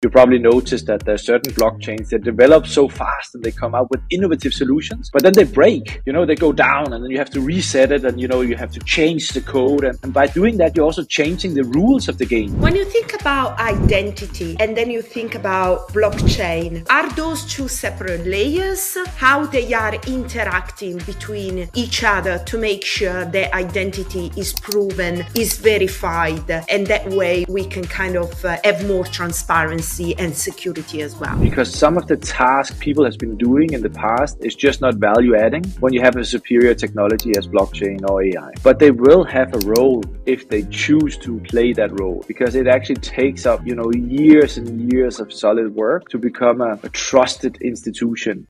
You probably noticed that there are certain blockchains that develop so fast and they come out with innovative solutions, but then they break. You know, they go down and then you have to reset it and you know, you have to change the code. And, and by doing that, you're also changing the rules of the game. When you think about identity and then you think about blockchain, are those two separate layers? How they are interacting between each other to make sure their identity is proven, is verified, and that way we can kind of uh, have more transparency privacy and security as well. Because some of the tasks people has been doing in the past is just not value adding when you have a superior technology as blockchain or AI. But they will have a role if they choose to play that role because it actually takes up, you know, years and years of solid work to become a, a trusted institution.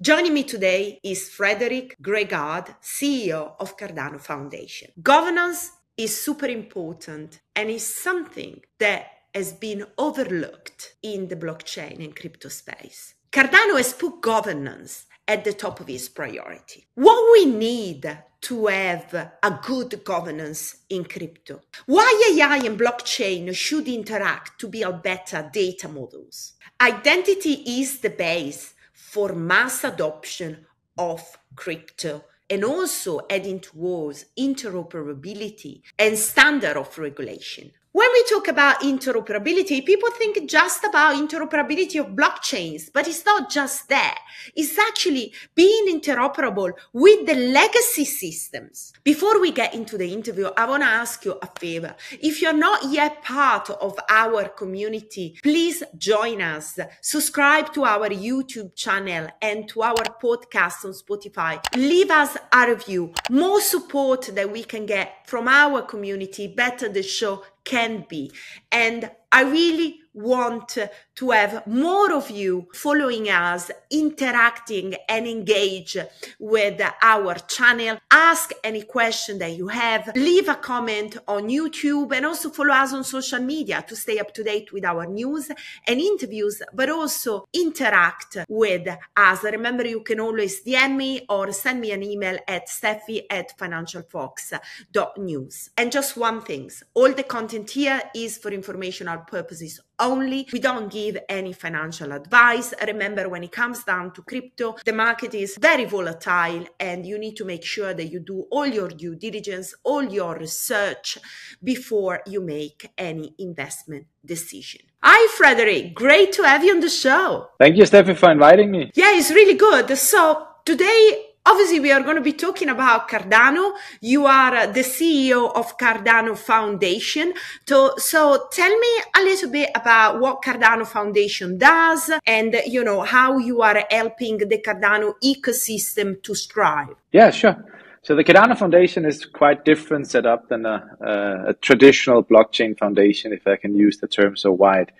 Joining me today is Frederik Gregaard, CEO of Cardano Foundation. Governance is super important and is something that has been overlooked in the blockchain and crypto space. Cardano has put governance at the top of its priority. What we need to have a good governance in crypto. Why AI and blockchain should interact to build better data models. Identity is the base for mass adoption of crypto and also adding towards interoperability and standard of regulation. When we talk about interoperability, people think just about interoperability of blockchains, but it's not just that. It's actually being interoperable with the legacy systems. Before we get into the interview, I want to ask you a favor. If you're not yet part of our community, please join us. Subscribe to our YouTube channel and to our podcast on Spotify. Leave us a review. More support that we can get from our community, better the show can be. And I really want to have more of you following us, interacting and engage with our channel. Ask any question that you have. Leave a comment on YouTube and also follow us on social media to stay up to date with our news and interviews, but also interact with us. Remember, you can always DM me or send me an email at steffi at financialfox.news. And just one thing, all the content here is for informational purposes only. We don't give any financial advice. Remember, when it comes down to crypto, the market is very volatile and you need to make sure that you do all your due diligence, all your research before you make any investment decision. Hi, Frederik. Great to have you on the show. Thank you, Steffi, for inviting me. Yeah, it's really good. So, today Obviously, we are going to be talking about Cardano. You are the CEO of Cardano Foundation. So, so tell me a little bit about what Cardano Foundation does and, you know, how you are helping the Cardano ecosystem to strive. Yeah, sure. So the Cardano Foundation is quite different setup than a, a, a traditional blockchain foundation, if I can use the term so wide.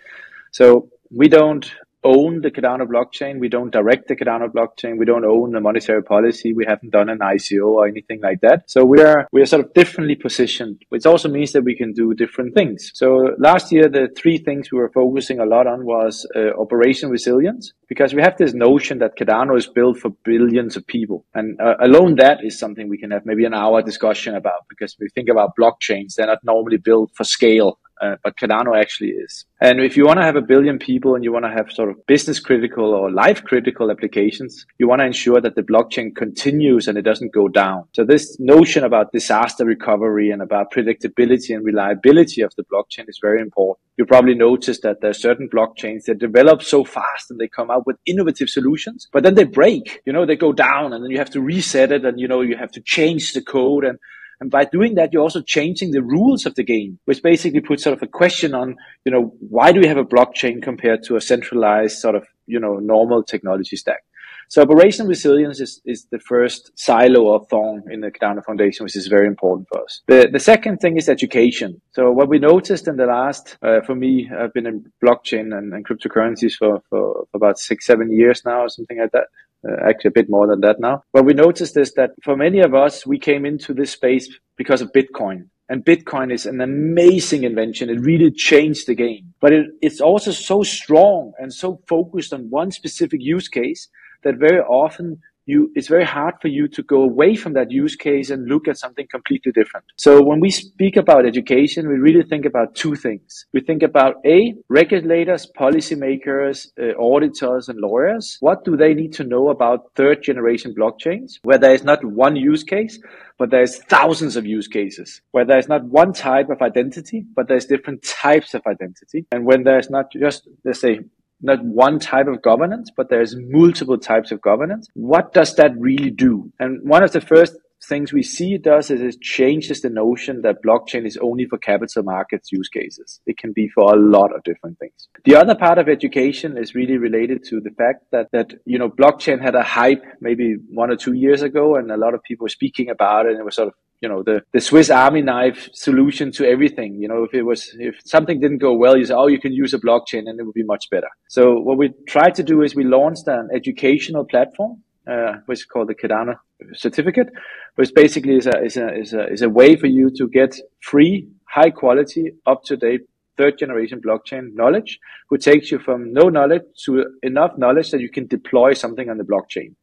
So we don't own the Cardano blockchain. We don't direct the Cardano blockchain. We don't own the monetary policy. We haven't done an ICO or anything like that. So we are we are sort of differently positioned, which also means that we can do different things. So last year, the three things we were focusing a lot on was uh, operation resilience, because we have this notion that Cardano is built for billions of people, and uh, alone that is something we can have maybe an hour discussion about. Because we think about blockchains, they're not normally built for scale uh, but Cardano actually is. And if you want to have a billion people and you want to have sort of business critical or life critical applications, you want to ensure that the blockchain continues and it doesn't go down. So this notion about disaster recovery and about predictability and reliability of the blockchain is very important. You probably noticed that there are certain blockchains that develop so fast and they come out with innovative solutions, but then they break, you know, they go down and then you have to reset it and, you know, you have to change the code and and by doing that, you're also changing the rules of the game, which basically puts sort of a question on, you know, why do we have a blockchain compared to a centralized sort of, you know, normal technology stack? So operational resilience is, is the first silo or thong in the Cardano Foundation, which is very important for us. The, the second thing is education. So what we noticed in the last, uh, for me, I've been in blockchain and, and cryptocurrencies for, for about six, seven years now, or something like that uh, actually a bit more than that now. But we noticed is that for many of us, we came into this space because of Bitcoin. And Bitcoin is an amazing invention. It really changed the game. But it, it's also so strong and so focused on one specific use case that very often you it's very hard for you to go away from that use case and look at something completely different. So when we speak about education, we really think about two things. We think about a regulators, policymakers, uh, auditors, and lawyers. What do they need to know about third generation blockchains, where there is not one use case, but there's thousands of use cases where there's not one type of identity, but there's different types of identity. And when there's not just, let's say, not one type of governance, but there's multiple types of governance. What does that really do? And one of the first things we see it does is it changes the notion that blockchain is only for capital markets use cases. It can be for a lot of different things. The other part of education is really related to the fact that, that, you know, blockchain had a hype maybe one or two years ago and a lot of people were speaking about it and it was sort of you know the the Swiss Army knife solution to everything. You know, if it was if something didn't go well, you say, oh, you can use a blockchain and it would be much better. So what we tried to do is we launched an educational platform, uh, which is called the Cardano certificate, which basically is a is a is a is a way for you to get free, high quality, up to date third generation blockchain knowledge, who takes you from no knowledge to enough knowledge that you can deploy something on the blockchain.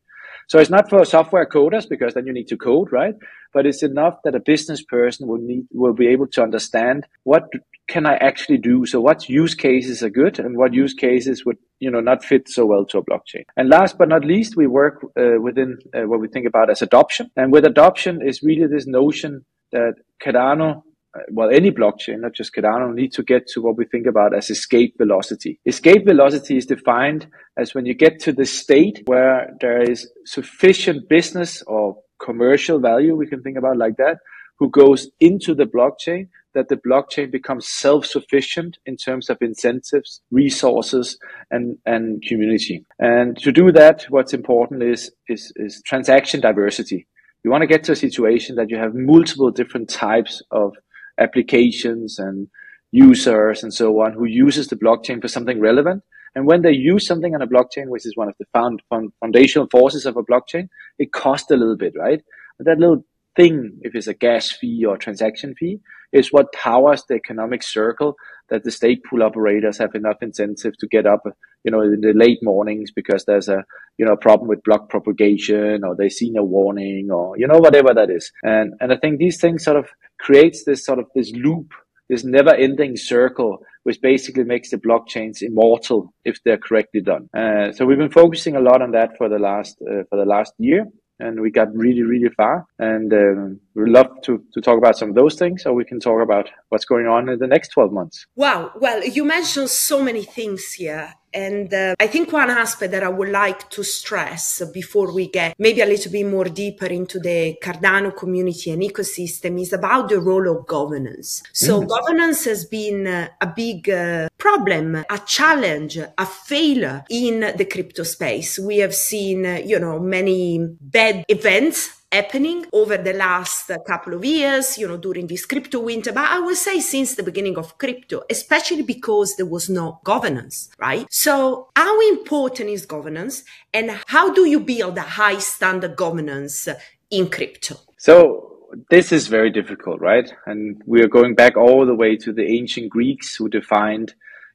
So it's not for software coders because then you need to code, right? But it's enough that a business person will need, will be able to understand what can I actually do? So what use cases are good and what use cases would, you know, not fit so well to a blockchain. And last but not least, we work uh, within uh, what we think about as adoption. And with adoption is really this notion that Cardano well, any blockchain, not just Cardano, need to get to what we think about as escape velocity. Escape velocity is defined as when you get to the state where there is sufficient business or commercial value, we can think about like that, who goes into the blockchain, that the blockchain becomes self-sufficient in terms of incentives, resources, and, and community. And to do that, what's important is, is, is transaction diversity. You want to get to a situation that you have multiple different types of applications and users and so on who uses the blockchain for something relevant. And when they use something on a blockchain, which is one of the found, foundational forces of a blockchain, it costs a little bit, right? But that little thing, if it's a gas fee or transaction fee, is what powers the economic circle that the stake pool operators have enough incentive to get up, you know, in the late mornings because there's a, you know, problem with block propagation or they see no warning or, you know, whatever that is. And, and I think these things sort of creates this sort of this loop, this never ending circle, which basically makes the blockchains immortal if they're correctly done. Uh, so we've been focusing a lot on that for the last, uh, for the last year and we got really, really far. And um, we'd love to, to talk about some of those things, or we can talk about what's going on in the next 12 months. Wow. Well, you mentioned so many things here. And uh, I think one aspect that I would like to stress before we get maybe a little bit more deeper into the Cardano community and ecosystem is about the role of governance. So mm. governance has been uh, a big uh, problem, a challenge, a failure in the crypto space. We have seen, uh, you know, many bad events happening over the last couple of years, you know, during this crypto winter, but I would say since the beginning of crypto, especially because there was no governance, right? So how important is governance and how do you build a high standard governance in crypto? So this is very difficult, right? And we are going back all the way to the ancient Greeks who defined,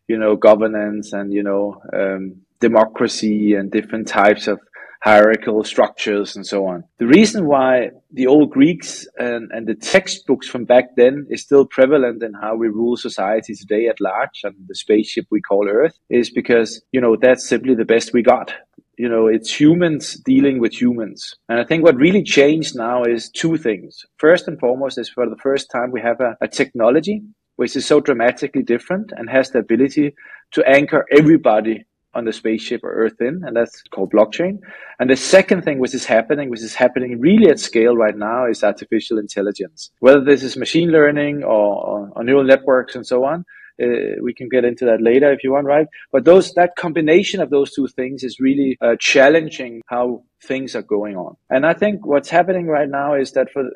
you know, governance and, you know, um, democracy and different types of hierarchical structures and so on. The reason why the old Greeks and, and the textbooks from back then is still prevalent in how we rule society today at large and the spaceship we call Earth is because, you know, that's simply the best we got. You know, it's humans dealing with humans. And I think what really changed now is two things. First and foremost is for the first time we have a, a technology which is so dramatically different and has the ability to anchor everybody on the spaceship or Earth in, and that's called blockchain. And the second thing which is happening, which is happening really at scale right now, is artificial intelligence. Whether this is machine learning or, or, neural networks and so on, uh, we can get into that later if you want, right? But those that combination of those two things is really uh, challenging how things are going on. And I think what's happening right now is that for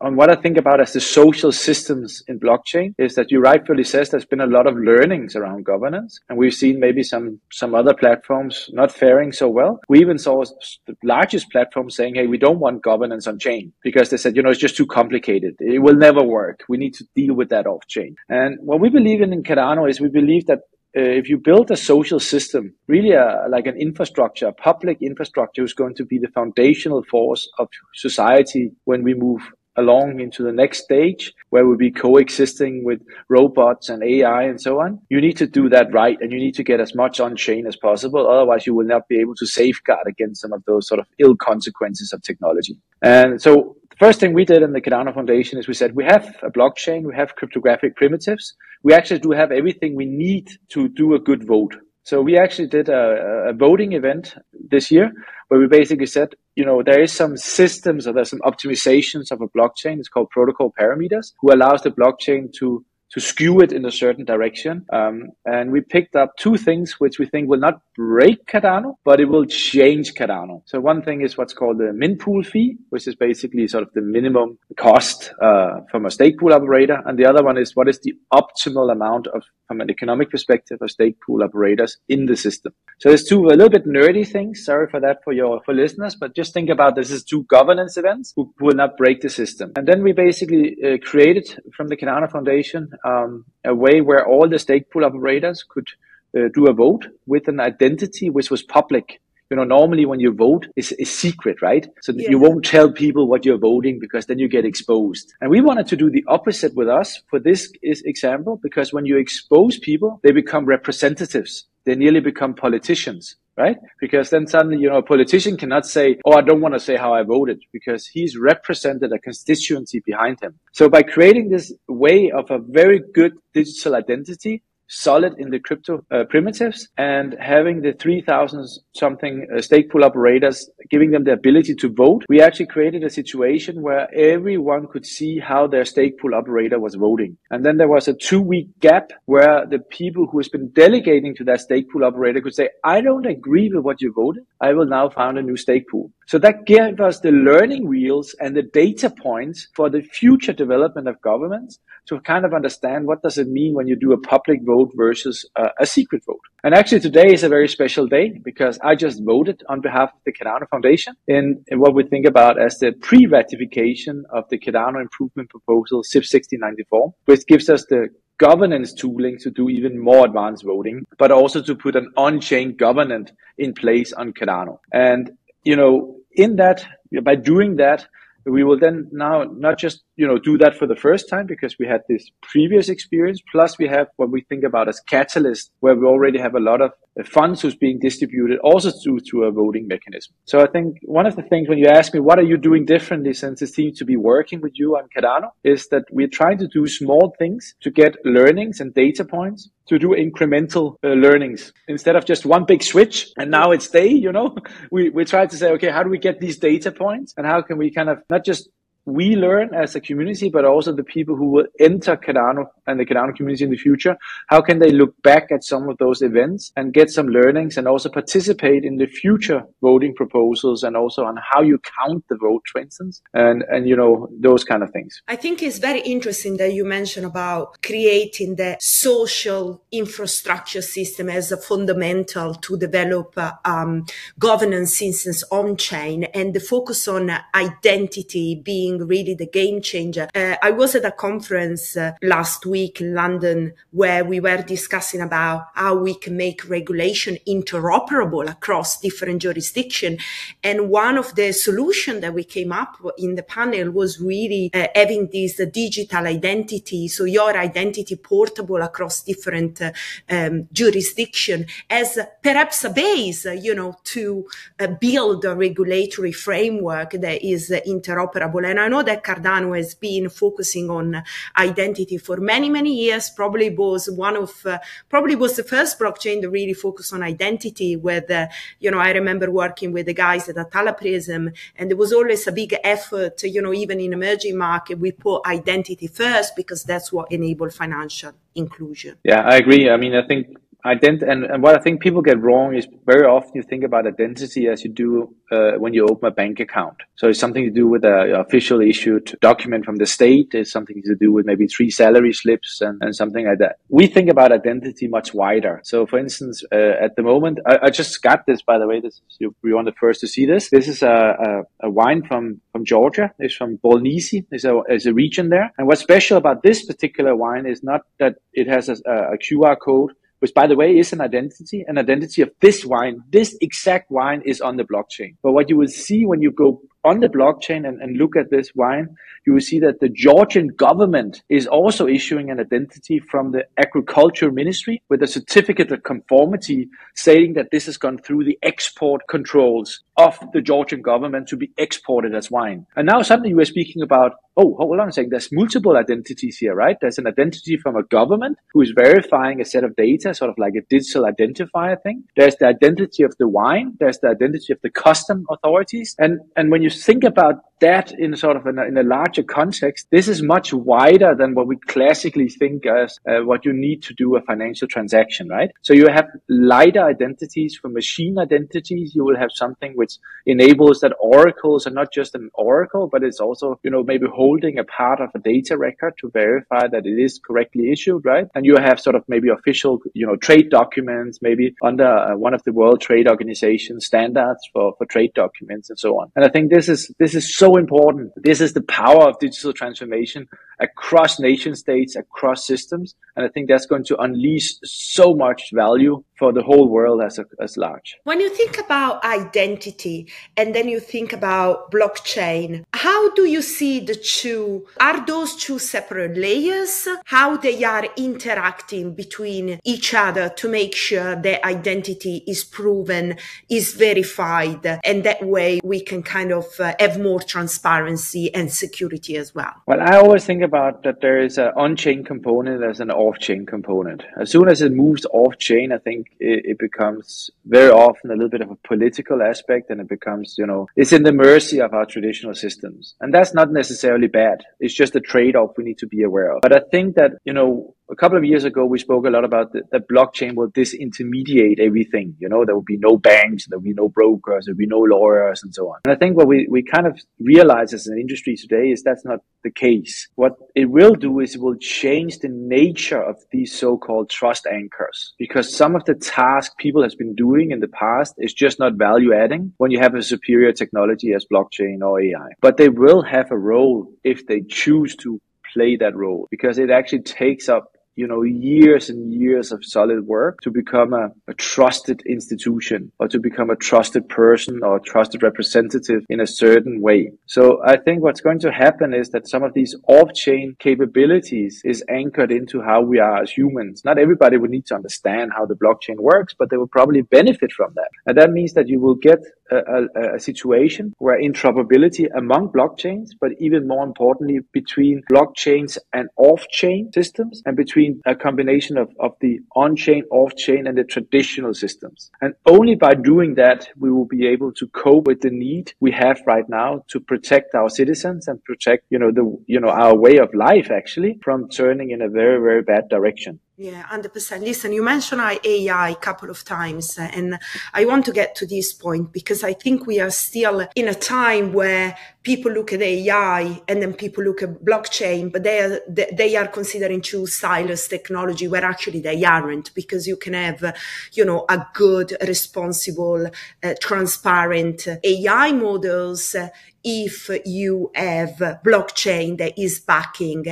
on what I think about as the social systems in blockchain is that you rightfully says there's been a lot of learnings around governance, and we've seen maybe some some other platforms not faring so well. We even saw the largest platform saying, "Hey, we don't want governance on chain because they said, you know, it's just too complicated. It will never work. We need to deal with that off chain." And what we believe in in Cardano is we believe that Uh, if you build a social system, really a, like an infrastructure, a public infrastructure is going to be the foundational force of society when we move along into the next stage where we'll be coexisting with robots and AI and so on. You need to do that right and you need to get as much on chain as possible. Otherwise, you will not be able to safeguard against some of those sort of ill consequences of technology. And so the first thing we did in the Cardano Foundation is we said we have a blockchain, we have cryptographic primitives. We actually do have everything we need to do a good vote. So we actually did a, a, voting event this year where we basically said, you know, there is some systems or there's some optimizations of a blockchain. It's called protocol parameters, who allows the blockchain to to skew it in a certain direction. Um, and we picked up two things which we think will not break Cardano, but it will change Cardano. So one thing is what's called the min pool fee, which is basically sort of the minimum cost uh, from a stake pool operator. And the other one is what is the optimal amount of, from an economic perspective, of stake pool operators in the system. So there's two a little bit nerdy things. Sorry for that for your for listeners, but just think about this is two governance events who, will not break the system. And then we basically uh, created from the Cardano Foundation um, a way where all the stake pool operators could uh, do a vote with an identity which was public. You know, normally when you vote, it's, it's secret, right? So yeah. you won't tell people what you're voting because then you get exposed. And we wanted to do the opposite with us for this is example, because when you expose people, they become representatives. They nearly become politicians right? Because then suddenly, you know, a politician cannot say, Oh, I don't want to say how I voted because he's represented a constituency behind him. So by creating this way of a very good digital identity, solid in the crypto uh, primitives and having the 3000 something uh, stake pool operators giving them the ability to vote. We actually created a situation where everyone could see how their stake pool operator was voting. And then there was a two week gap where the people who has been delegating to that stake pool operator could say i don't agree with what you voted. I will now found a new stake pool so that gave us the learning wheels and the data points for the future development of governments to kind of understand what does it mean when you do a public vote versus uh, a secret vote. And actually today is a very special day because I just voted on behalf of the Cardano Foundation in, in what we think about as the pre-ratification of the Cardano improvement proposal CIP 1694, which gives us the governance tooling to do even more advanced voting, but also to put an on-chain governance in place on Cardano. And, you know, in that, by doing that, we will then now not just you know do that for the first time because we had this previous experience plus we have what we think about as catalyst where we already have a lot of funds who's being distributed also through to a voting mechanism. So i think one of the things when you ask me what are you doing differently since it seems to be working with you on cardano? is that we're trying to do small things to get learnings and data points to do incremental uh, learnings. Instead of just one big switch and now it's day you know we, we try to say okay how do we get these data points and how can we kind of not just we learn as a community, but also the people who will enter Cardano and the Cardano community in the future, how can they look back at some of those events and get some learnings and also participate in the future voting proposals and also on how you count the vote, for instance, and, and, you know, those kind of things. I think it's very interesting that you mentioned about creating the social infrastructure system as a fundamental to develop uh, um, governance systems on chain and the focus on identity being being really the game changer. Uh, I was at a conference uh, last week in London where we were discussing about how we can make regulation interoperable across different jurisdictions. And one of the solutions that we came up in the panel was really uh, having this digital identity. So your identity portable across different uh, um, jurisdiction as perhaps a base, you know, to uh, build a regulatory framework that is interoperable. And know that Cardano has been focusing on identity for many, many years. Probably was one of, uh, probably was the first blockchain to really focus on identity with, uh, you know, I remember working with the guys at Atala Prism and there was always a big effort, you know, even in emerging market, we put identity first because that's what enabled financial inclusion. Yeah, I agree. I mean, I think ident- and, and what I think people get wrong is very often you think about identity as you do uh, when you open a bank account. So it's something to do with an official issued document from the state. It's something to do with maybe three salary slips and, and something like that. We think about identity much wider. So for instance, uh, at the moment, I, I, just got this, by the way, this is, you, you want the first to see this. This is a, a, a wine from, from Georgia. It's from Bolnisi. It's a, it's a region there. And what's special about this particular wine is not that it has a, a QR code which by the way is an identity, an identity of this wine. This exact wine is on the blockchain. But what you will see when you go on the blockchain and, and look at this wine, you will see that the Georgian government is also issuing an identity from the agriculture ministry with a certificate of conformity saying that this has gone through the export controls of the Georgian government to be exported as wine. And now suddenly you are speaking about, oh, hold on a second, there's multiple identities here, right? There's an identity from a government who is verifying a set of data, sort of like a digital identifier thing. There's the identity of the wine. There's the identity of the custom authorities. And, and when you think about that in sort of in a, in a larger context, this is much wider than what we classically think as uh, what you need to do a financial transaction, right? So you have lighter identities for machine identities. You will have something which enables that oracles are not just an oracle, but it's also, you know, maybe holding a part of a data record to verify that it is correctly issued, right? And you have sort of maybe official, you know, trade documents, maybe under uh, one of the World Trade Organization standards for, for trade documents and so on. And I think this is, this is so so important. This is the power of digital transformation across nation states, across systems. And I think that's going to unleash so much value for the whole world as, a, as large. When you think about identity and then you think about blockchain, how do you see the two? Are those two separate layers? How they are interacting between each other to make sure their identity is proven, is verified, and that way we can kind of uh, have more transparency and security as well? Well, I always think about that there is an on-chain component, there's an off-chain component. As soon as it moves off-chain, I think it, it, becomes very often a little bit of a political aspect and it becomes, you know, it's in the mercy of our traditional systems. And that's not necessarily bad. It's just a trade-off we need to be aware of. But I think that, you know, a couple of years ago, we spoke a lot about the, the blockchain will disintermediate everything. You know, there will be no banks, there will be no brokers, there will be no lawyers and so on. And I think what we, we kind of realize as an industry today is that's not the case. What it will do is it will change the nature of these so-called trust anchors because some of the tasks people has been doing in the past is just not value adding when you have a superior technology as blockchain or AI. But they will have a role if they choose to play that role because it actually takes up you know, years and years of solid work to become a, a, trusted institution or to become a trusted person or trusted representative in a certain way. So I think what's going to happen is that some of these off-chain capabilities is anchored into how we are as humans. Not everybody would need to understand how the blockchain works, but they will probably benefit from that. And that means that you will get a, a, a situation where interoperability among blockchains, but even more importantly, between blockchains and off-chain systems and between between a combination of, of the on-chain, off-chain, and the traditional systems. And only by doing that, we will be able to cope with the need we have right now to protect our citizens and protect, you know, the, you know, our way of life actually from turning in a very, very bad direction. Yeah, 100%. Listen, you mentioned AI a couple of times, uh, and I want to get to this point because I think we are still in a time where people look at AI and then people look at blockchain, but they are, they are considering two silos technology where actually they aren't because you can have, you know, a good, responsible, uh, transparent AI models if you have blockchain that is backing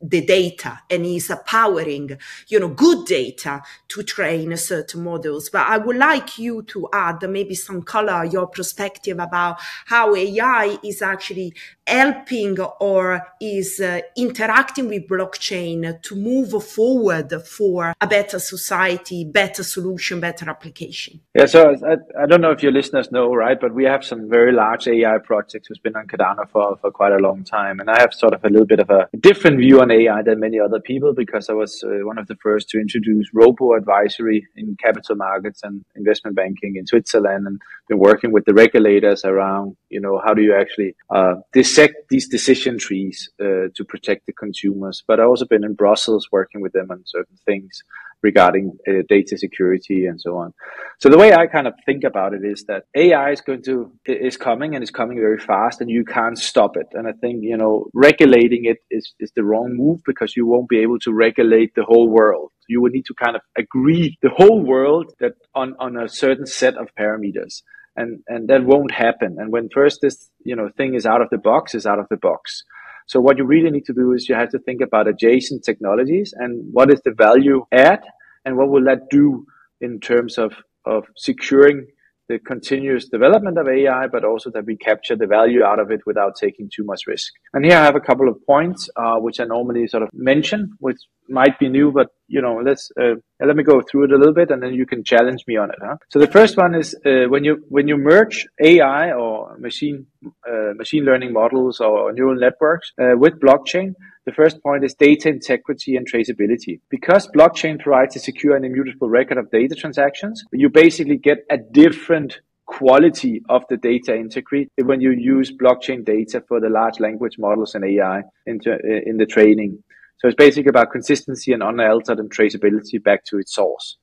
the data and is powering, you know, good data to train certain models. But I would like you to add maybe some color, your perspective about how AI is actually helping or is uh, interacting with blockchain to move forward for a better society, better solution, better application. Yeah, so I, I don't know if your listeners know, right, but we have some very large AI projects who's been on Cardano for, for quite a long time. And I have sort of a little bit of a different view on AI than many other people because I was uh, one of the first to introduce robo advisory in capital markets and investment banking in Switzerland and been working with the regulators around, you know, how do you actually uh, dissect these decision trees uh, to protect the consumers. But I've also been in Brussels working with them on certain things regarding uh, data security and so on. So the way I kind of think about it is that AI is going to is coming and it's coming very fast, and you can't stop it. And I think you know regulating it is is the wrong move because you won't be able to regulate the whole world. You would need to kind of agree the whole world that on on a certain set of parameters. And, and that won't happen. And when first this, you know, thing is out of the box, is out of the box. So what you really need to do is you have to think about adjacent technologies and what is the value add and what will that do in terms of, of securing the continuous development of AI, but also that we capture the value out of it without taking too much risk. And here I have a couple of points, uh, which I normally sort of mention, which might be new, but you know, let's uh, let me go through it a little bit, and then you can challenge me on it. Huh? So the first one is uh, when you when you merge AI or machine uh, machine learning models or neural networks uh, with blockchain, the first point is data integrity and traceability. Because blockchain provides a secure and immutable record of data transactions, you basically get a different quality of the data integrity when you use blockchain data for the large language models and AI into, in the training. So it's basically about consistency and unaltered and traceability back to its source.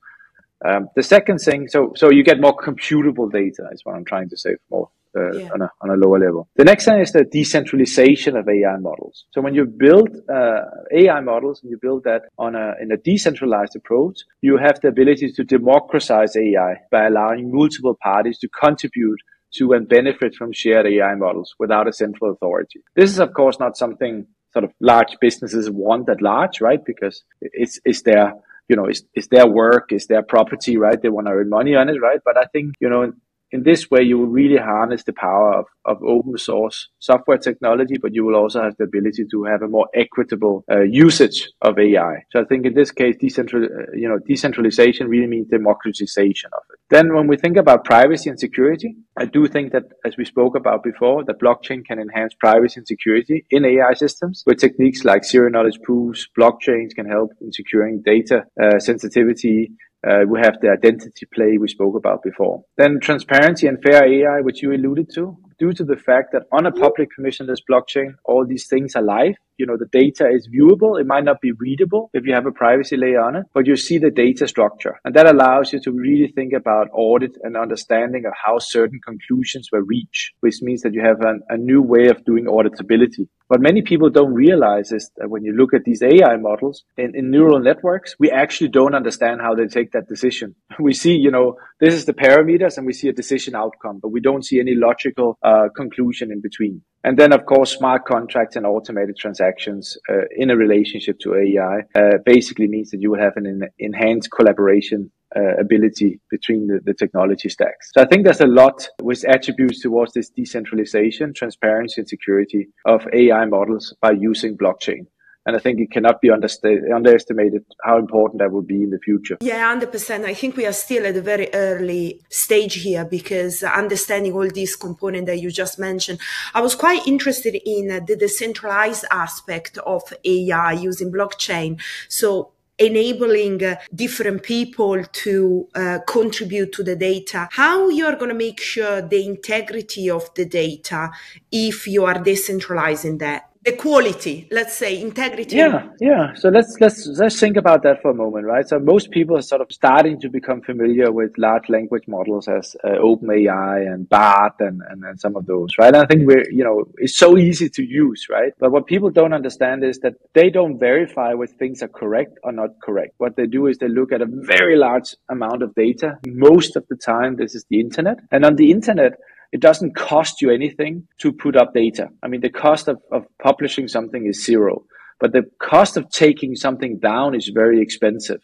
Um, the second thing, so so you get more computable data is what I'm trying to say more uh, yeah. on, a, on a lower level. The next thing is the decentralization of AI models. So when you build uh, AI models and you build that on a in a decentralized approach, you have the ability to democratize AI by allowing multiple parties to contribute to and benefit from shared AI models without a central authority. This is of course not something sort of large businesses want at large, right? Because it's it's their you know it's, it's their work, it's their property, right? They want to earn money on it, right? But I think you know in this way, you will really harness the power of, of open source software technology, but you will also have the ability to have a more equitable uh, usage of AI. So I think in this case, decentral, uh, you know, decentralization really means democratization of it. Then when we think about privacy and security, I do think that, as we spoke about before, that blockchain can enhance privacy and security in AI systems with techniques like zero knowledge proofs. Blockchains can help in securing data uh, sensitivity uh, we have the identity play we spoke about before. Then transparency and fair AI, which you alluded to, due to the fact that on a public permissionless blockchain, all these things are live you know, the data is viewable. It might not be readable if you have a privacy layer on it, but you see the data structure. And that allows you to really think about audit and understanding of how certain conclusions were reached, which means that you have an, a new way of doing auditability. What many people don't realize is that when you look at these AI models in, in neural networks, we actually don't understand how they take that decision. We see, you know, this is the parameters and we see a decision outcome, but we don't see any logical uh, conclusion in between. And then, of course, smart contracts and automated transactions uh, in a relationship to AI uh, basically means that you will have an enhanced collaboration uh, ability between the, the technology stacks. So I think there's a lot which attributes towards this decentralization, transparency, and security of AI models by using blockchain. And I think it cannot be underestimated how important that will be in the future. Yeah, 100%. I think we are still at a very early stage here because understanding all these components that you just mentioned, I was quite interested in the decentralized aspect of AI using blockchain. So enabling uh, different people to uh, contribute to the data how you're going to make sure the integrity of the data if you are decentralizing that the quality let's say integrity. Yeah yeah. So let's let's let's think about that for a moment right? So most people are sort of starting to become familiar with large language models as uh, openai and bard and, and and some of those right? And i think we're you know it's so easy to use right? But what people don't understand is that they don't verify whether things are correct or not correct. What they do is they look at a very large amount of data. Most of the time this is the internet. And on the internet it doesn't cost you anything to put up data. I mean, the cost of, of publishing something is zero, but the cost of taking something down is very expensive.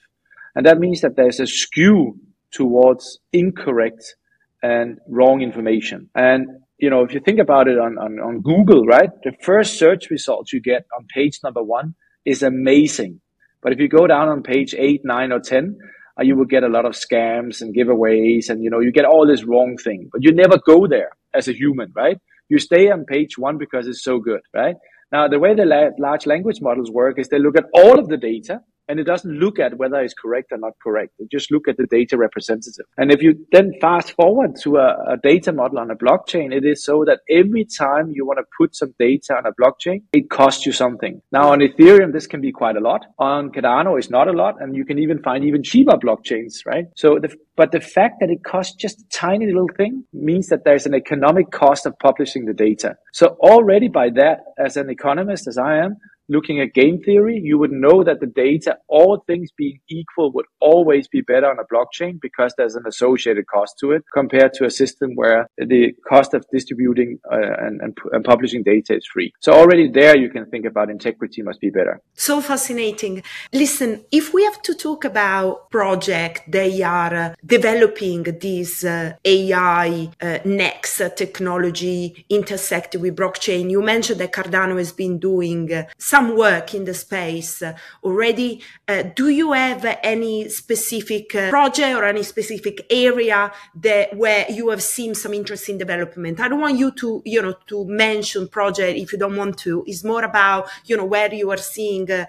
And that means that there's a skew towards incorrect and wrong information. And, you know, if you think about it on, on, on Google, right, the first search results you get on page number one is amazing. But if you go down on page eight, nine, or 10, uh, Uh, you will get a lot of scams and giveaways and you know you get all this wrong thing but you never go there as a human right? You stay on page one because it's so good right? Now the way the la- large language models work is they look at all of the data and it doesn't look at whether it's correct or not correct. It just look at the data representative. And if you then fast forward to a, a, data model on a blockchain, it is so that every time you want to put some data on a blockchain, it costs you something. Now on Ethereum, this can be quite a lot. On Cardano, it's not a lot, and you can even find even cheaper blockchains, right? So the but the fact that it costs just a tiny little thing means that there's an economic cost of publishing the data. So already by that, as an economist, as I am, looking at game theory, you would know that the data, all things being equal, would always be better on a blockchain because there's an associated cost to it compared to a system where the cost of distributing uh, and, and, and publishing data is free. So already there, you can think about integrity must be better. So fascinating. Listen, if we have to talk about project, they are uh, developing this uh, AI uh, next technology intersect with blockchain. You mentioned that Cardano has been doing uh, some work in the space already. Uh, do you have any specific uh, project or any specific area that where you have seen some interesting development? I don't want you to, you know, to mention project if you don't want to. It's more about, you know, where you are seeing uh,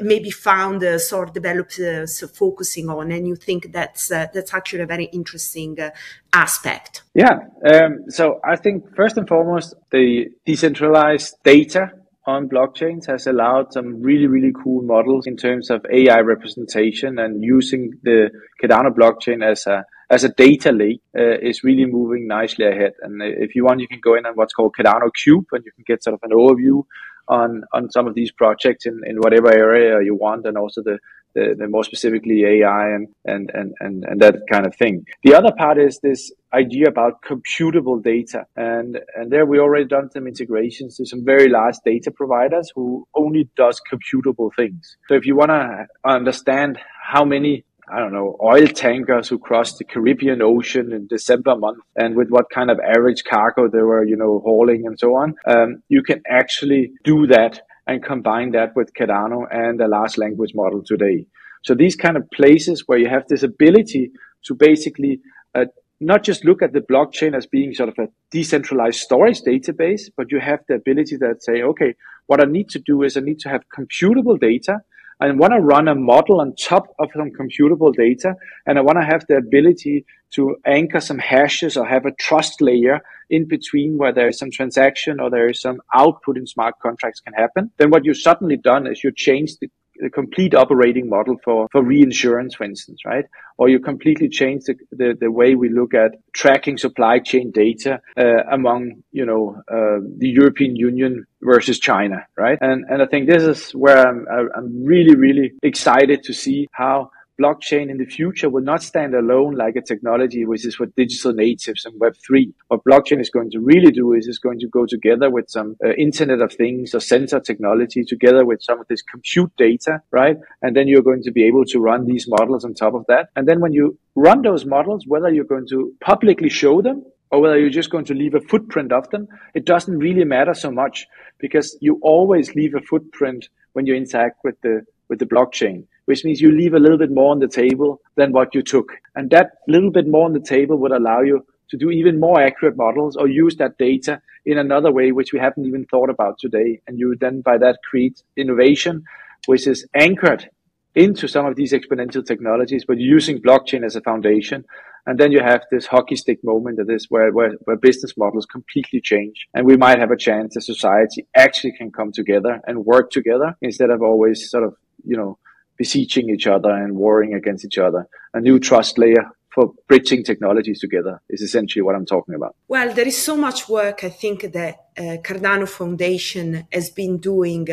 maybe founders or developers focusing on, and you think that's uh, that's actually a very interesting uh, aspect. Yeah. Um, so I think first and foremost, the decentralized data on blockchains has allowed some really, really cool models in terms of AI representation and using the Cardano blockchain as a as a data lake uh, is really moving nicely ahead. And if you want, you can go in on what's called Cardano Cube, and you can get sort of an overview on on some of these projects in, in whatever area you want, and also the the, more specifically AI and, and, and, and, and that kind of thing. The other part is this idea about computable data. And, and there we already done some integrations to some very large data providers who only does computable things. So if you want to understand how many I don't know, oil tankers who crossed the Caribbean Ocean in December month and with what kind of average cargo they were, you know, hauling and so on. Um, you can actually do that and combine that with Cardano and a large language model today. So these kind of places where you have this ability to basically uh, not just look at the blockchain as being sort of a decentralized storage database, but you have the ability that say, okay, what I need to do is I need to have computable data. I want to run a model on top of some computable data, and I want to have the ability to anchor some hashes or have a trust layer in between where there is some transaction or there is some output in smart contracts can happen, then what you've suddenly done is you change the, the complete operating model for, for reinsurance, for instance, right? Or you completely change the, the, the way we look at tracking supply chain data uh, among, you know, uh, the European Union versus China, right? And, and I think this is where I'm, I'm really, really excited to see how blockchain in the future will not stand alone like a technology which is for digital natives and web3 what blockchain is going to really do is it's going to go together with some uh, internet of things or sensor technology together with some of this compute data right? And then you're going to be able to run these models on top of that. And then when you run those models whether you're going to publicly show them or whether you're just going to leave a footprint of them it doesn't really matter so much because you always leave a footprint when you interact with the with the blockchain which means you leave a little bit more on the table than what you took. And that little bit more on the table would allow you to do even more accurate models or use that data in another way, which we haven't even thought about today. And you then by that create innovation, which is anchored into some of these exponential technologies, but using blockchain as a foundation. And then you have this hockey stick moment that is where, where, where business models completely change. And we might have a chance that society actually can come together and work together instead of always sort of, you know, beseeching each other and warring against each other. A new trust layer for bridging technologies together is essentially what I'm talking about. Well, there is so much work I think that Eh, cardano Foundation has been doing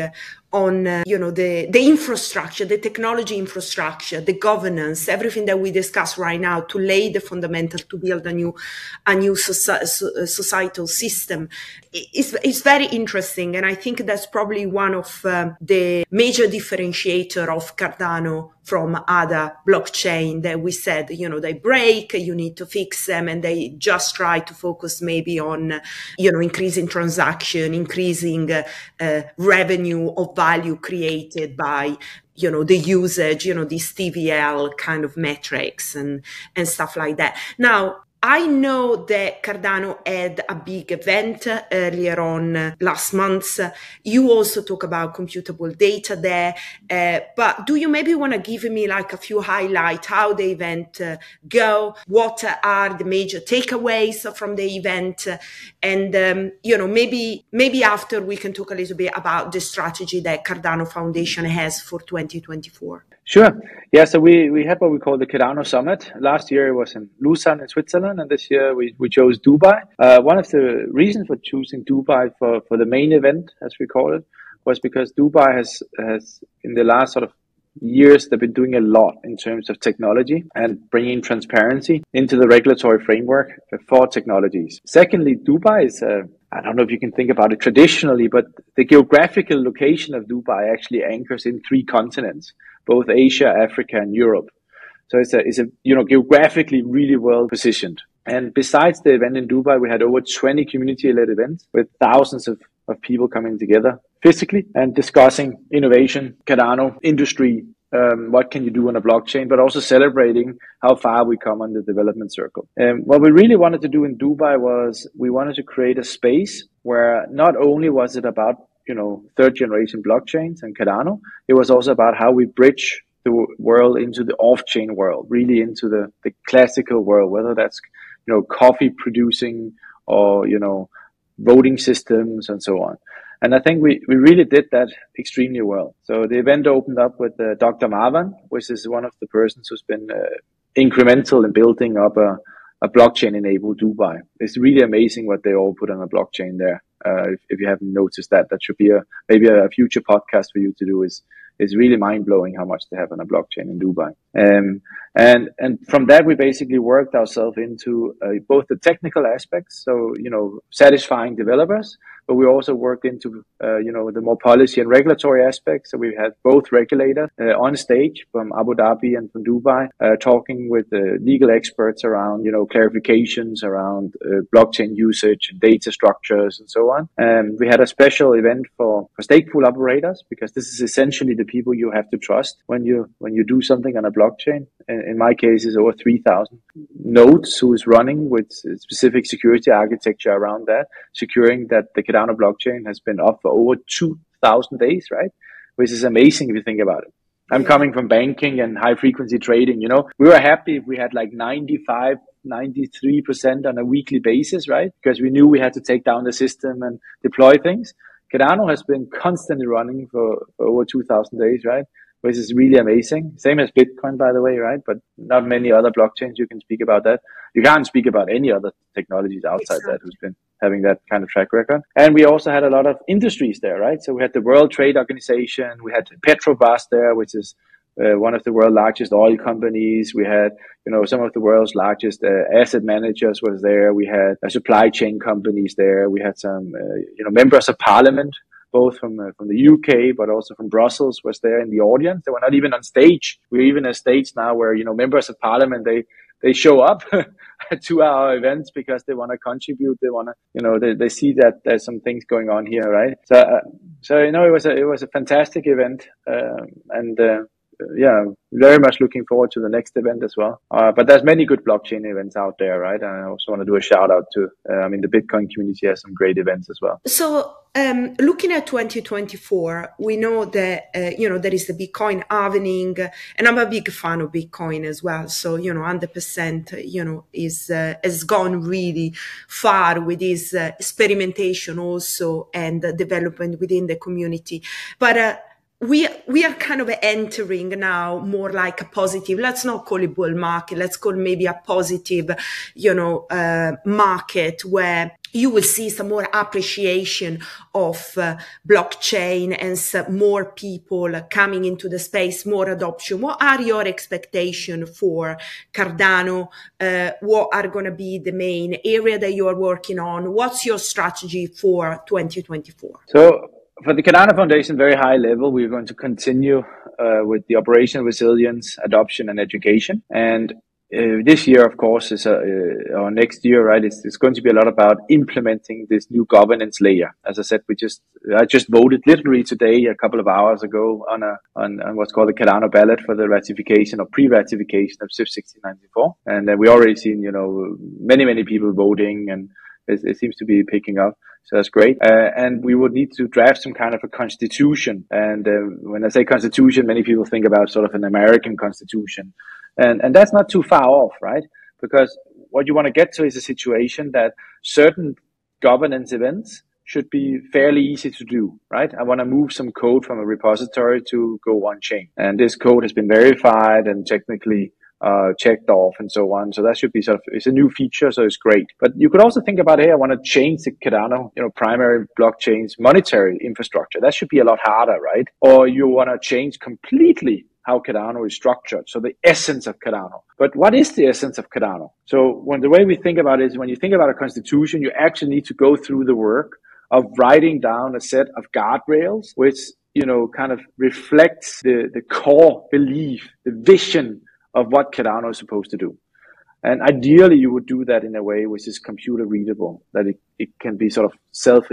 on uh, you know the the infrastructure the technology infrastructure the governance everything that we discuss right now to lay the fundamental to build a new a new eh, societal system it's, it's very interesting. And i think that's probably one of the major differentiator of cardano from other blockchain that we said you know they break you need to fix them and they just try to focus maybe on you know increasing transaction increasing uh, revenue of value created by you know the usage you know these tvl kind of metrics and and stuff like that. Now I know that Cardano had a big event earlier on last month. You also talk about computable data there, uh, but do you maybe want to give me like a few highlights how the event uh, go? What are the major takeaways from the event? And um, you know, maybe maybe after we can talk a little bit about the strategy that Cardano Foundation has for 2024. Sure. Yeah. So we, we had what we call the Cardano Summit. Last year it was in Lausanne in Switzerland, and this year we, we chose Dubai. Uh, one of the reasons for choosing Dubai for, for the main event, as we call it, was because Dubai has has in the last sort of years they've been doing a lot in terms of technology and bringing transparency into the regulatory framework for technologies. Secondly, Dubai is a I don't know if you can think about it traditionally, but the geographical location of Dubai actually anchors in three continents, both Asia, Africa, and Europe. So it's a, it's a, you know, geographically really well positioned. And besides the event in Dubai, we had over 20 community-led events with thousands of, of people coming together physically and discussing innovation, Cardano, industry, um, what can you do on a blockchain, but also celebrating how far we come on the development circle. And what we really wanted to do in Dubai was we wanted to create a space where not only was it about you know third generation blockchains and Cardano, it was also about how we bridge the world into the off-chain world, really into the, the classical world, whether that's you know coffee producing or you know voting systems and so on. And I think we, we really did that extremely well. So the event opened up with uh, Dr. Marwan, which is one of the persons who's been uh, incremental in building up a, a blockchain enabled Dubai. It's really amazing what they all put on a blockchain there. Uh, if, if, you haven't noticed that, that should be a maybe a future podcast for you to do. Is is really mind blowing how much they have on a blockchain in Dubai. Um, and and from that we basically worked ourselves into uh, both the technical aspects, so you know satisfying developers, but we also worked into uh, you know the more policy and regulatory aspects. So we had both regulators uh, on stage from Abu Dhabi and from Dubai, uh, talking with the legal experts around you know clarifications around uh, blockchain usage data structures and so on. And we had a special event for, for stake pool operators because this is essentially the people you have to trust when you when you do something on a blockchain. In, in my case, is over three thousand nodes who is running with specific security architecture around that, securing that the Cardano blockchain has been up for over 2,000 days, right? Which is amazing if you think about it. I'm coming from banking and high frequency trading, you know, we were happy if we had like 95, 93% on a weekly basis, right? Because we knew we had to take down the system and deploy things. Cardano has been constantly running for, for over 2000 days, right? Which is really amazing. Same as Bitcoin, by the way, right? But not many other blockchains you can speak about that. You can't speak about any other technologies outside exactly. that who's been having that kind of track record. And we also had a lot of industries there, right? So we had the World Trade Organization, we had Petrobras there, which is uh, one of the world's largest oil companies. We had, you know, some of the world's largest uh, asset managers was there. We had uh, supply chain companies there. We had some, uh, you know, members of parliament, both from uh, from the UK but also from Brussels, was there in the audience. They were not even on stage. We're even at stage now where you know members of parliament they they show up to our events because they want to contribute. They want to, you know, they, they see that there's some things going on here, right? So, uh, so you know, it was a it was a fantastic event, um, and uh, yeah, very much looking forward to the next event as well. Uh, but there's many good blockchain events out there, right? And I also want to do a shout out to, uh, I mean, the Bitcoin community has some great events as well. So, um, looking at 2024, we know that, uh, you know, there is the Bitcoin halving, and I'm a big fan of Bitcoin as well. So, you know, 100%, you know, is, uh, has gone really far with this uh, experimentation also and development within the community. But, uh, we we are kind of entering now more like a positive let's not call it bull market let's call maybe a positive you know uh, market where you will see some more appreciation of uh, blockchain and some more people coming into the space, more adoption. What are your expectations for Cardano? Uh, what are going to be the main area that you are working on? What's your strategy for 2024? So for the Cardano Foundation, very high level, we're going to continue uh, with the operational resilience, adoption, and education. And uh, this year, of course, is a, uh, or next year, right? It's, it's going to be a lot about implementing this new governance layer. As I said, we just I just voted literally today, a couple of hours ago, on a on, on what's called the Cardano ballot for the ratification or pre-ratification of CIP 1694, and uh, we already seen you know many many people voting, and it, it seems to be picking up. So that's great. Uh, and we would need to draft some kind of a constitution. And uh, when I say constitution, many people think about sort of an American constitution. And, and that's not too far off, right? Because what you want to get to is a situation that certain governance events should be fairly easy to do, right? I want to move some code from a repository to go on chain. And this code has been verified and technically uh, checked off and so on. So that should be sort of it's a new feature, so it's great. But you could also think about, hey, I want to change the Cardano, you know, primary blockchain's monetary infrastructure. That should be a lot harder, right? Or you want to change completely how Cardano is structured. So the essence of Cardano. But what is the essence of Cardano? So when the way we think about it is when you think about a constitution, you actually need to go through the work of writing down a set of guardrails, which you know kind of reflects the the core belief, the vision of what Cardano is supposed to do. And ideally, you would do that in a way which is computer readable, that it, it can be sort of self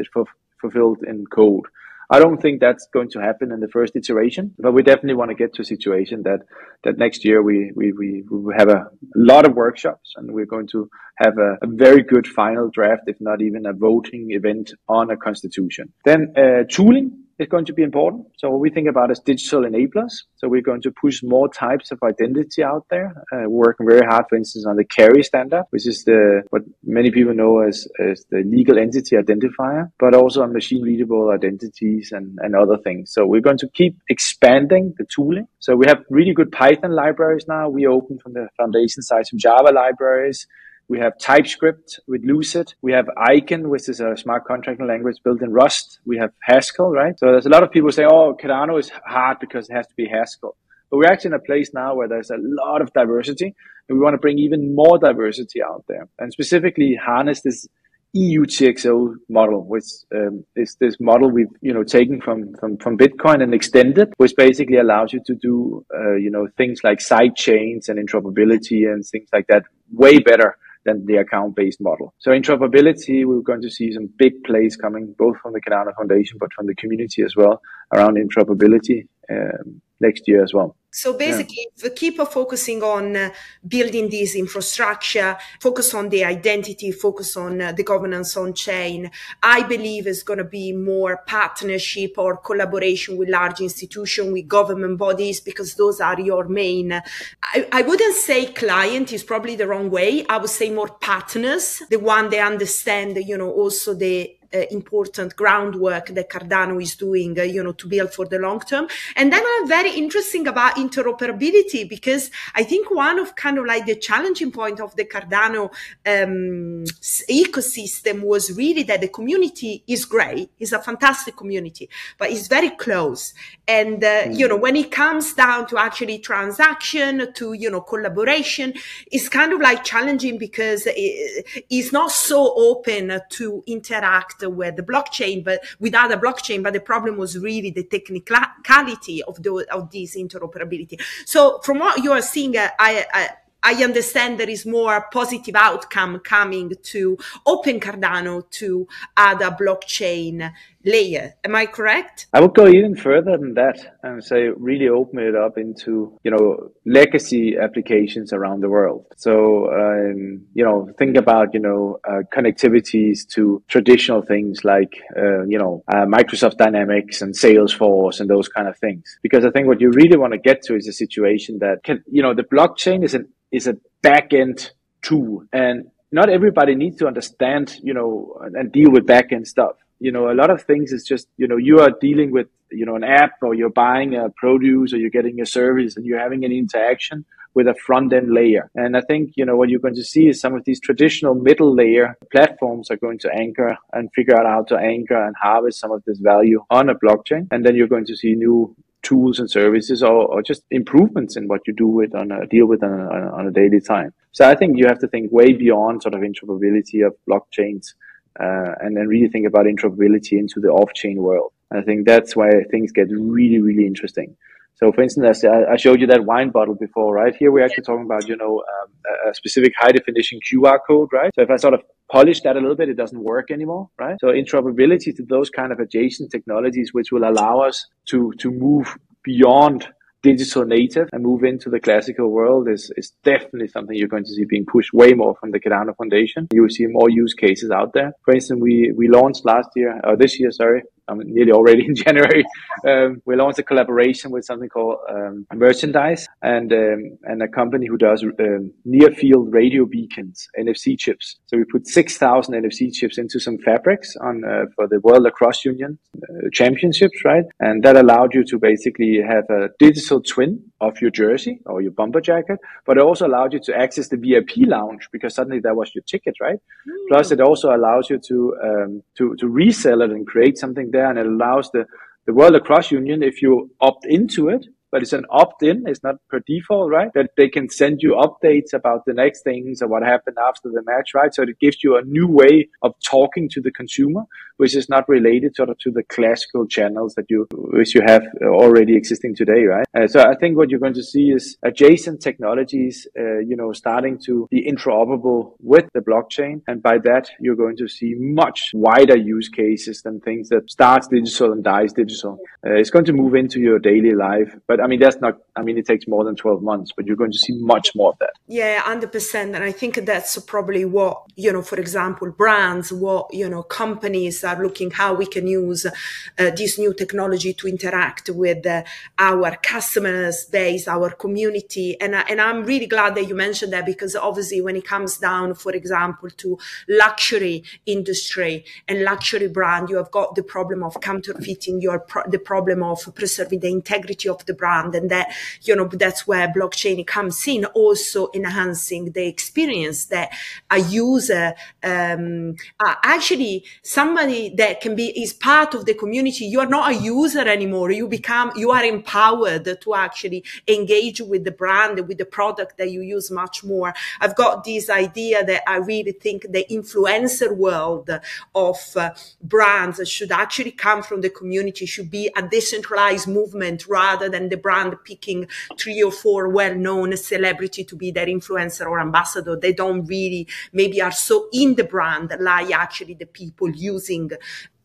fulfilled in code. I don't think that's going to happen in the first iteration, but we definitely want to get to a situation that, that next year we, we, we, we have a lot of workshops and we're going to have a, a, very good final draft, if not even a voting event on a constitution. Then uh, tooling is going to be important. So what we think about is digital enablers. So we're going to push more types of identity out there. Uh, working very hard, for instance, on the KERI standard, which is the what many people know as, as the legal entity identifier, but also on machine readable identities and, and other things. So we're going to keep expanding the tooling. So we have really good Python libraries now. We open from the foundation side some Java libraries. We have TypeScript with Lucid. We have Aiken, which is a smart contracting language built in Rust. We have Haskell, right? So there's a lot of people say, oh, Cardano is hard because it has to be Haskell. But we're actually in a place now where there's a lot of diversity and we want to bring even more diversity out there and specifically harness this EUTXO model, which um, is this model we've you know taken from, from from Bitcoin and extended, which basically allows you to do uh, you know things like side chains and interoperability and things like that way better than the account-based model. So interoperability, we're going to see some big plays coming both from the Cardano Foundation, but from the community as well around interoperability um, next year as well. So basically, yeah. keep focusing on uh, building this infrastructure, focus on the identity, focus on uh, the governance on chain. I believe is going to be more partnership or collaboration with large institutions, with government bodies, because those are your main. I, I wouldn't say client is probably the wrong way. I would say more partners, the one they understand, you know, also the important groundwork that Cardano is doing, uh, you know, to build for the long term. And then I'm very interesting about interoperability because I think one of kind of like the challenging point of the Cardano um, ecosystem was really that the community is great, it's a fantastic community, but it's very close. And uh, mm. you know, when it comes down to actually transaction, to you know, collaboration, it's kind of like challenging because it, it's not so open to interact with the blockchain, but with other blockchain. But the problem was really the technicality of the, of this interoperability. So from what you are seeing, uh, I, I I understand there is more positive outcome coming to open Cardano to other blockchain layer. Am I correct? I would go even further than that and say really open it up into, you know, legacy applications around the world. So, um, you know, think about, you know, uh, connectivities to traditional things like, uh, you know, uh, Microsoft Dynamics and Salesforce and those kind of things. Because I think what you really want to get to is a situation that can, you know, the blockchain is an is a backend tool and not everybody needs to understand, you know, and deal with backend stuff. You know, a lot of things is just, you know, you are dealing with, you know, an app or you're buying a produce or you're getting a service and you're having an interaction with a front end layer. And I think, you know, what you're going to see is some of these traditional middle layer platforms are going to anchor and figure out how to anchor and harvest some of this value on a blockchain. And then you're going to see new tools and services or, or just improvements in what you do with on a deal with on a, on a daily time. So I think you have to think way beyond sort of interoperability of blockchains uh, and then really think about interoperability into the off-chain world. I think that's why things get really, really interesting. So, for instance, I showed you that wine bottle before, right? Here we're actually talking about, you know, um, a specific high definition QR code, right? So if I sort of polish that a little bit, it doesn't work anymore, right? So interoperability to those kind of adjacent technologies, which will allow us to, to move beyond digital native and move into the classical world is, is definitely something you're going to see being pushed way more from the Cardano Foundation. You will see more use cases out there. For instance, we, we launched last year, or this year, sorry, I'm nearly already in January. Um, we launched a collaboration with something called um, Merchandise and um, and a company who does um, near field radio beacons, NFC chips. So we put 6,000 NFC chips into some fabrics on uh, for the World Lacrosse Union uh, Championships, right? And that allowed you to basically have a digital twin of your jersey or your bomber jacket, but it also allowed you to access the VIP lounge because suddenly that was your ticket, right? Mm. Plus, it also allows you to um, to to resell it and create something there, and it allows the the World Lacrosse Union, if you opt into it, but it's an opt-in. It's not per default, right? That they can send you updates about the next things or what happened after the match, right? So it gives you a new way of talking to the consumer, which is not related sort of to the classical channels that you, which you have already existing today, right? Uh, so I think what you're going to see is adjacent technologies, uh, you know, starting to be interoperable with the blockchain. And by that, you're going to see much wider use cases than things that starts digital and dies digital. Uh, it's going to move into your daily life, but but I mean, that's not, I mean, it takes more than 12 months, but you're going to see much more of that. Yeah, 100%. And I think that's probably what, you know, for example, brands, what, you know, companies are looking how we can use uh, this new technology to interact with uh, our customers base, our community. And, and I'm really glad that you mentioned that because obviously when it comes down, for example, to luxury industry and luxury brand, you have got the problem of counterfeiting your, pro- the problem of preserving the integrity of the brand brand. And that, you know, that's where blockchain comes in, also enhancing the experience that a user, um, uh, actually somebody that can be, is part of the community. You are not a user anymore. You become, you are empowered to actually engage with the brand, with the product that you use much more. I've got this idea that I really think the influencer world of uh, brands should actually come from the community, should be a decentralized movement rather than the brand picking three or four well-known celebrity to be their influencer or ambassador. They don't really maybe are so in the brand like actually the people using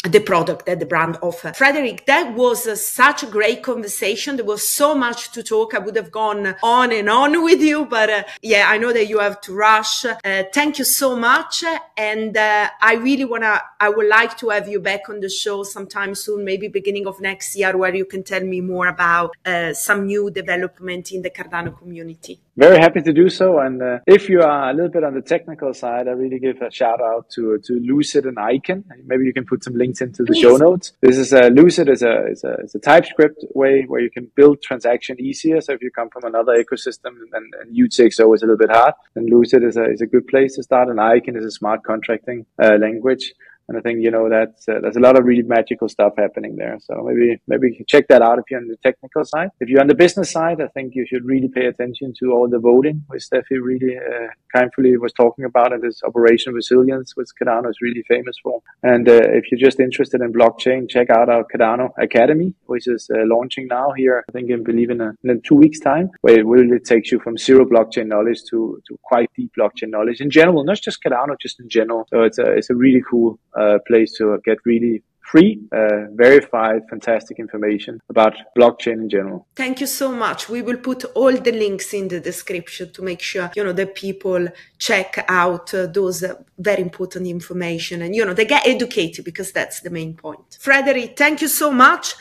the product that the brand offer. Frederik, that was uh, such a great conversation. There was so much to talk. I would have gone on and on with you, but uh, yeah, I know that you have to rush. Uh, thank you so much. And uh, I really want to, I would like to have you back on the show sometime soon, maybe beginning of next year, where you can tell me more about uh, some new development in the Cardano community. Very happy to do so. And uh, if you are a little bit on the technical side, I really give a shout out to to Lucid and Aiken. Maybe you can put some links into the show notes. This is a Lucid is a, is a is a TypeScript way where you can build transaction easier. So if you come from another ecosystem and, and UTXO is a little bit hard, then Lucid is a is a good place to start. And Aiken is a smart contracting uh, language. And I think you know that uh, there's a lot of really magical stuff happening there. So maybe maybe check that out if you're on the technical side. If you're on the business side, I think you should really pay attention to all the voting, which Steffi really uh, kindly was talking about, and this operation resilience, which Cardano is really famous for. And uh, if you're just interested in blockchain, check out our Cardano Academy, which is uh, launching now here. I think I believe in, a, in two weeks time, where it really takes you from zero blockchain knowledge to to quite deep blockchain knowledge in general, not just Cardano, just in general. So it's a it's a really cool uh, place to get really free, uh, verified, fantastic information about blockchain in general. Thank you so much. We will put all the links in the description to make sure you know that people check out uh, those uh, very important information and you know they get educated because that's the main point. Frederik, thank you so much.